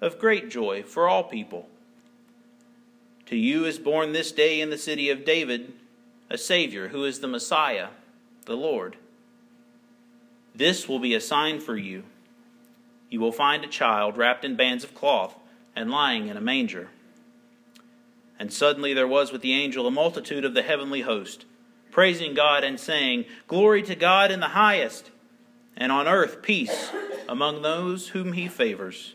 of great joy for all people. To you is born this day in the city of David a Savior who is the Messiah, the Lord. This will be a sign for you. You will find a child wrapped in bands of cloth and lying in a manger. And suddenly there was with the angel a multitude of the heavenly host, praising God and saying, Glory to God in the highest, and on earth peace among those whom he favors.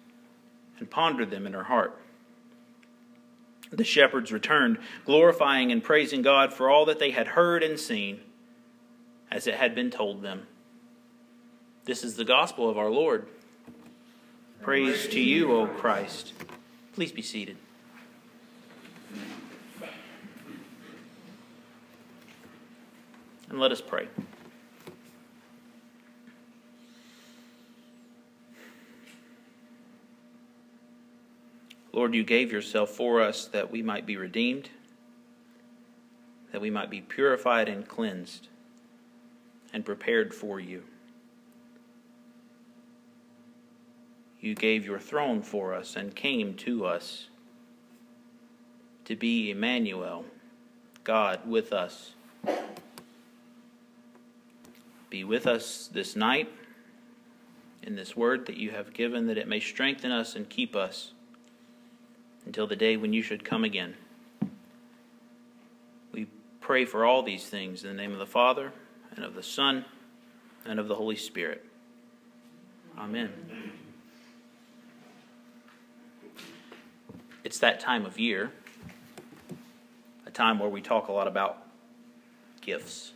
and pondered them in her heart. The shepherds returned, glorifying and praising God for all that they had heard and seen, as it had been told them. This is the gospel of our Lord. Praise to you, O Christ. Please be seated. And let us pray. Lord, you gave yourself for us that we might be redeemed, that we might be purified and cleansed and prepared for you. You gave your throne for us and came to us to be Emmanuel, God with us. Be with us this night in this word that you have given, that it may strengthen us and keep us until the day when you should come again. We pray for all these things in the name of the Father, and of the Son, and of the Holy Spirit. Amen. It's that time of year, a time where we talk a lot about gifts.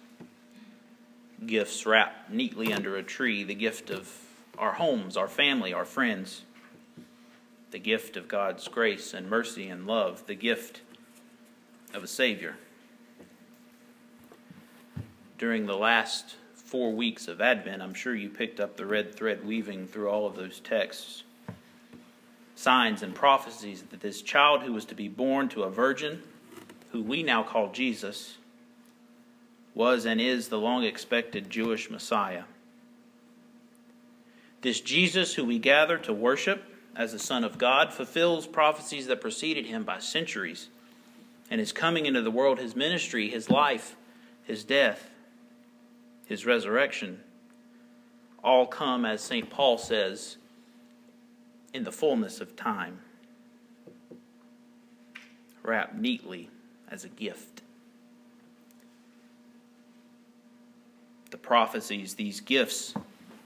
Gifts wrapped neatly under a tree, the gift of our homes, our family, our friends the gift of God's grace and mercy and love, the gift of a Savior. During the last four weeks of Advent, I'm sure you picked up the red thread weaving through all of those texts. Signs and prophecies that this child who was to be born to a virgin, who we now call Jesus, was and is the long expected Jewish Messiah. This Jesus who we gather to worship as the Son of God, fulfills prophecies that preceded him by centuries. And his coming into the world, his ministry, his life, his death, his resurrection, all come, as St. Paul says, in the fullness of time, wrapped neatly as a gift. The prophecies, these gifts,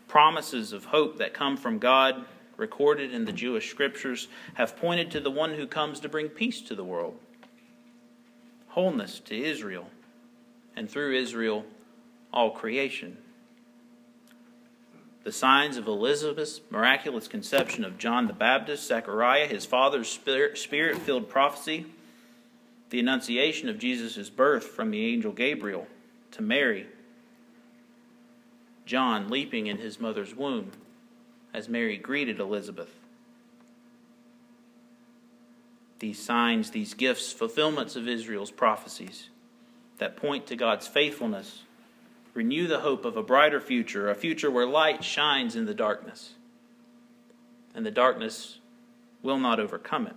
promises of hope that come from God recorded in the Jewish scriptures have pointed to the one who comes to bring peace to the world, wholeness to Israel, and through Israel, all creation. The signs of Elizabeth's miraculous conception of John the Baptist, Zechariah, his father's spirit filled prophecy, the annunciation of Jesus' birth from the angel Gabriel to Mary, John leaping in his mother's womb as Mary greeted Elizabeth, these signs, these gifts, fulfillments of Israel's prophecies that point to God's faithfulness, renew the hope of a brighter future, a future where light shines in the darkness, and the darkness will not overcome it.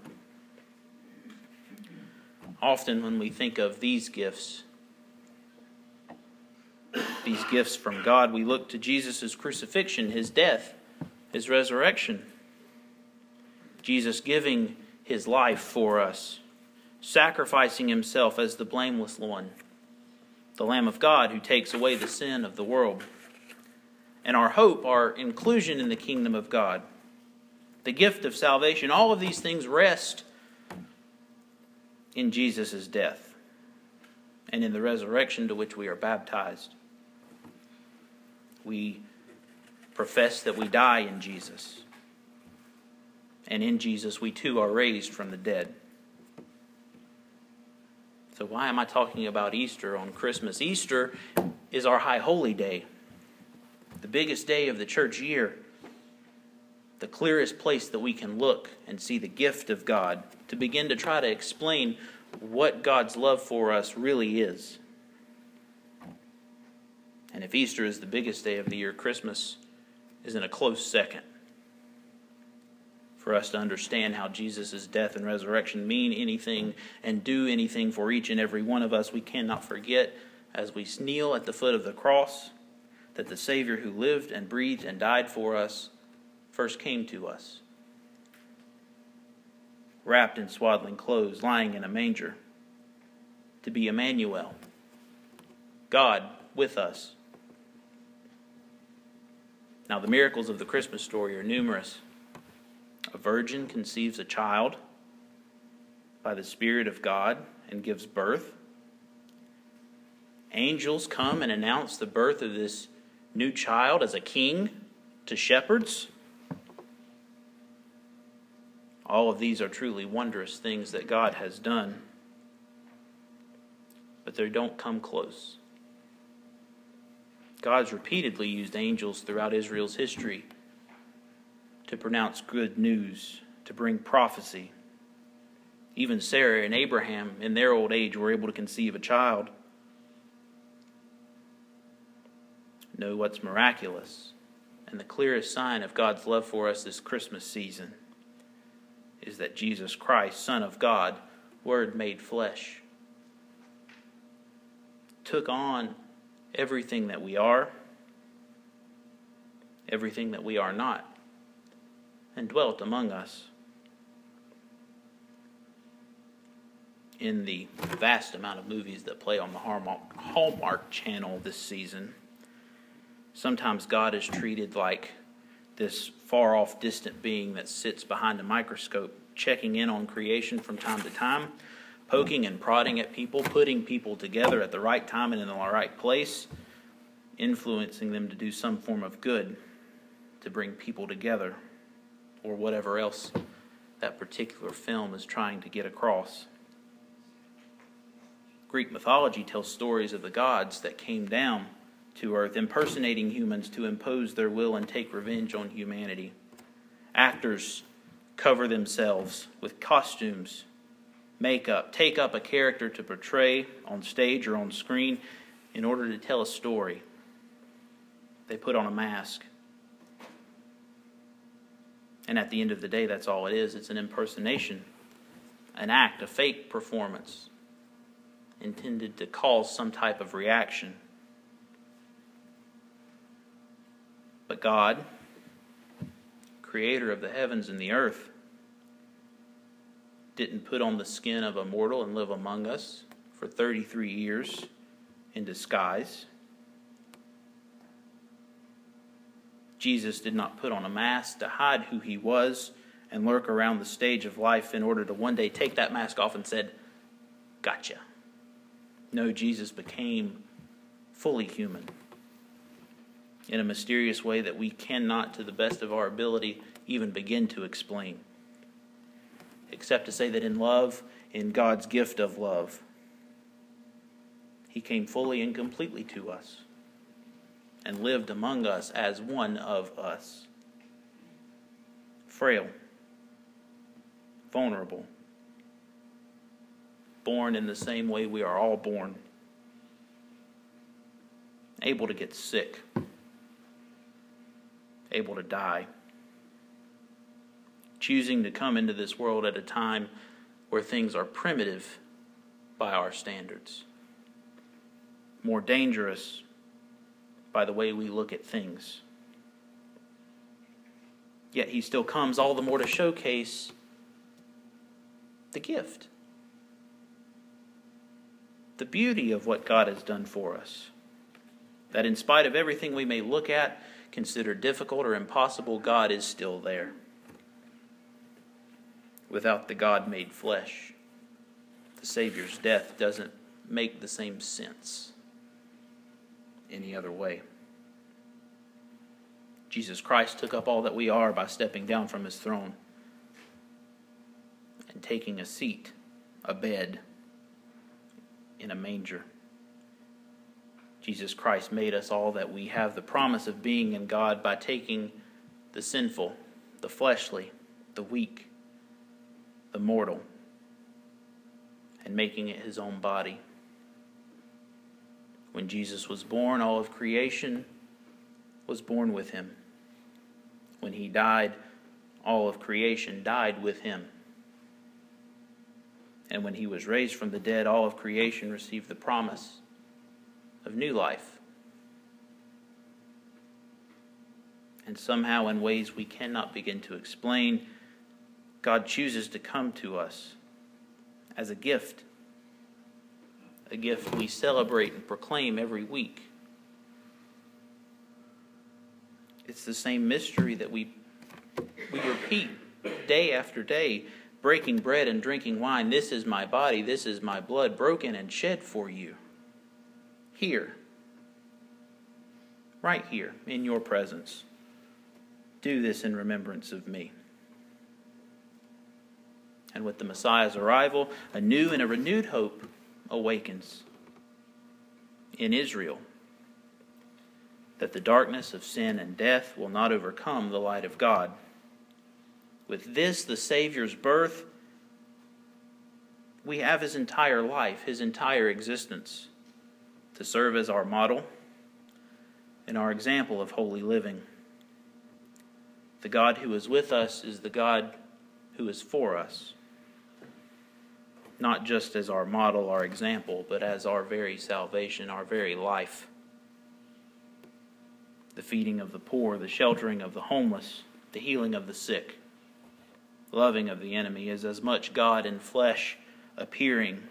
Often, when we think of these gifts, these gifts from God, we look to Jesus' crucifixion, his death, his resurrection. Jesus giving his life for us, sacrificing himself as the blameless one, the Lamb of God who takes away the sin of the world. And our hope, our inclusion in the kingdom of God, the gift of salvation, all of these things rest in Jesus' death and in the resurrection to which we are baptized. We profess that we die in Jesus and in Jesus we too are raised from the dead. So, why am I talking about Easter on Christmas? Easter is our high holy day, the biggest day of the church year, the clearest place that we can look and see the gift of God to begin to try to explain what God's love for us really is. And if Easter is the biggest day of the year, Christmas is in a close second for us to understand how Jesus' death and resurrection mean anything and do anything for each and every one of us, we cannot forget as we kneel at the foot of the cross that the Savior who lived and breathed and died for us first came to us. Wrapped in swaddling clothes, lying in a manger, to be Emmanuel, God with us. Now, the miracles of the Christmas story are numerous. A virgin conceives a child by the Spirit of God and gives birth. Angels come and announce the birth of this new child as a king to shepherds. All of these are truly wondrous things that God has done, but they don't come close. God's repeatedly used angels throughout Israel's history to pronounce good news, to bring prophecy. Even Sarah and Abraham, in their old age, were able to conceive a child. Know what's miraculous. And the clearest sign of God's love for us this Christmas season is that Jesus Christ, Son of God, Word made flesh, took on everything that we are, everything that we are not and dwelt among us. In the vast amount of movies that play on the Hallmark channel this season, sometimes God is treated like this far off, distant being that sits behind a microscope, checking in on creation from time to time, poking and prodding at people, putting people together at the right time and in the right place, influencing them to do some form of good to bring people together or whatever else that particular film is trying to get across. Greek mythology tells stories of the gods that came down to earth, impersonating humans to impose their will and take revenge on humanity. Actors cover themselves with costumes, makeup, take up a character to portray on stage or on screen in order to tell a story. They put on a mask. And at the end of the day, that's all it is it's an impersonation, an act, a fake performance intended to cause some type of reaction. But God, creator of the heavens and the earth, didn't put on the skin of a mortal and live among us for 33 years in disguise. Jesus did not put on a mask to hide who he was and lurk around the stage of life in order to one day take that mask off and said, Gotcha. No, Jesus became fully human in a mysterious way that we cannot, to the best of our ability, even begin to explain. Except to say that in love, in God's gift of love, He came fully and completely to us and lived among us as one of us. Frail, vulnerable, born in the same way we are all born, able to get sick, able to die, choosing to come into this world at a time where things are primitive by our standards, more dangerous by the way we look at things. Yet he still comes all the more to showcase the gift, the beauty of what God has done for us. That in spite of everything we may look at, consider difficult or impossible, God is still there. Without the God made flesh, the Savior's death doesn't make the same sense any other way. Jesus Christ took up all that we are by stepping down from his throne and taking a seat, a bed, in a manger. Jesus Christ made us all that we have the promise of being in God by taking the sinful, the fleshly, the weak, the mortal, and making it his own body. When Jesus was born, all of creation was born with him. When he died, all of creation died with him. And when he was raised from the dead, all of creation received the promise of new life. And somehow, in ways we cannot begin to explain, God chooses to come to us as a gift, a gift we celebrate and proclaim every week. It's the same mystery that we, we repeat day after day, breaking bread and drinking wine. This is my body, this is my blood, broken and shed for you. Here, right here, in your presence. Do this in remembrance of me. And with the Messiah's arrival, a new and a renewed hope awakens in Israel that the darkness of sin and death will not overcome the light of God. With this, the Savior's birth, we have his entire life, his entire existence, to serve as our model and our example of holy living. The God who is with us is the God who is for us, not just as our model, our example, but as our very salvation, our very life the feeding of the poor, the sheltering of the homeless, the healing of the sick, loving of the enemy is as much God in flesh appearing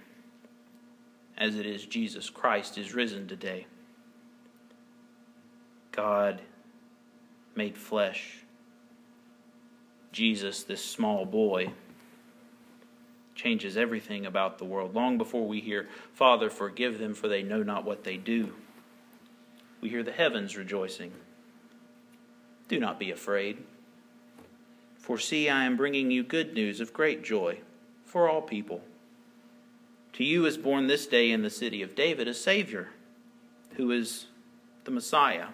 as it is Jesus Christ is risen today. God made flesh. Jesus, this small boy, changes everything about the world. Long before we hear, Father, forgive them, for they know not what they do we hear the heavens rejoicing. Do not be afraid. For see, I am bringing you good news of great joy for all people. To you is born this day in the city of David a Savior, who is the Messiah,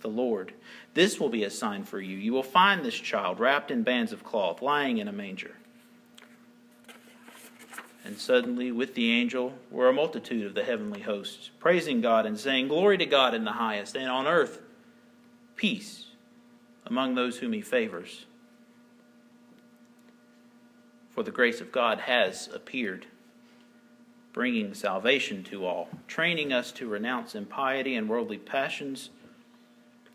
the Lord. This will be a sign for you. You will find this child wrapped in bands of cloth, lying in a manger. And suddenly, with the angel, were a multitude of the heavenly hosts, praising God and saying, Glory to God in the highest, and on earth, peace among those whom he favors. For the grace of God has appeared, bringing salvation to all, training us to renounce impiety and worldly passions,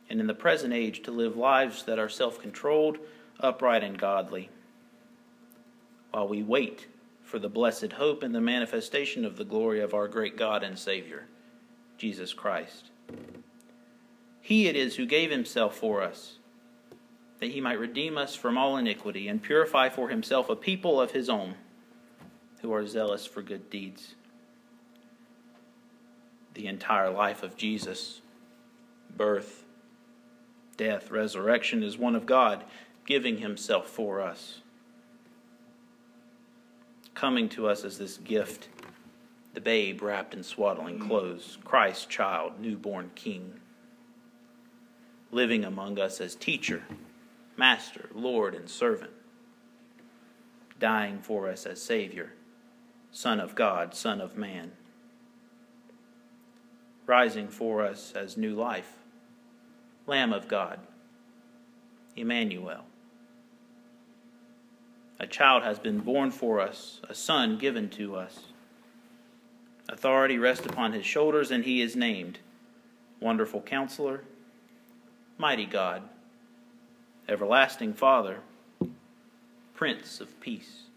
and in the present age to live lives that are self controlled, upright, and godly, while we wait for the blessed hope and the manifestation of the glory of our great God and Savior, Jesus Christ. He it is who gave himself for us, that he might redeem us from all iniquity and purify for himself a people of his own, who are zealous for good deeds. The entire life of Jesus, birth, death, resurrection, is one of God giving himself for us coming to us as this gift the babe wrapped in swaddling mm. clothes, Christ child, newborn king, living among us as teacher, master, Lord, and servant, dying for us as Savior, Son of God, Son of Man, rising for us as new life, Lamb of God, Emmanuel. A child has been born for us, a son given to us. Authority rests upon his shoulders, and he is named Wonderful Counselor, Mighty God, Everlasting Father, Prince of Peace.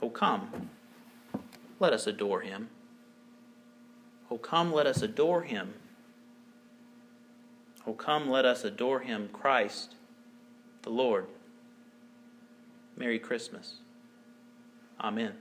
Oh, come let us adore him. Oh, come, let us adore him. Oh, come, let us adore him, Christ, the Lord. Merry Christmas. Amen.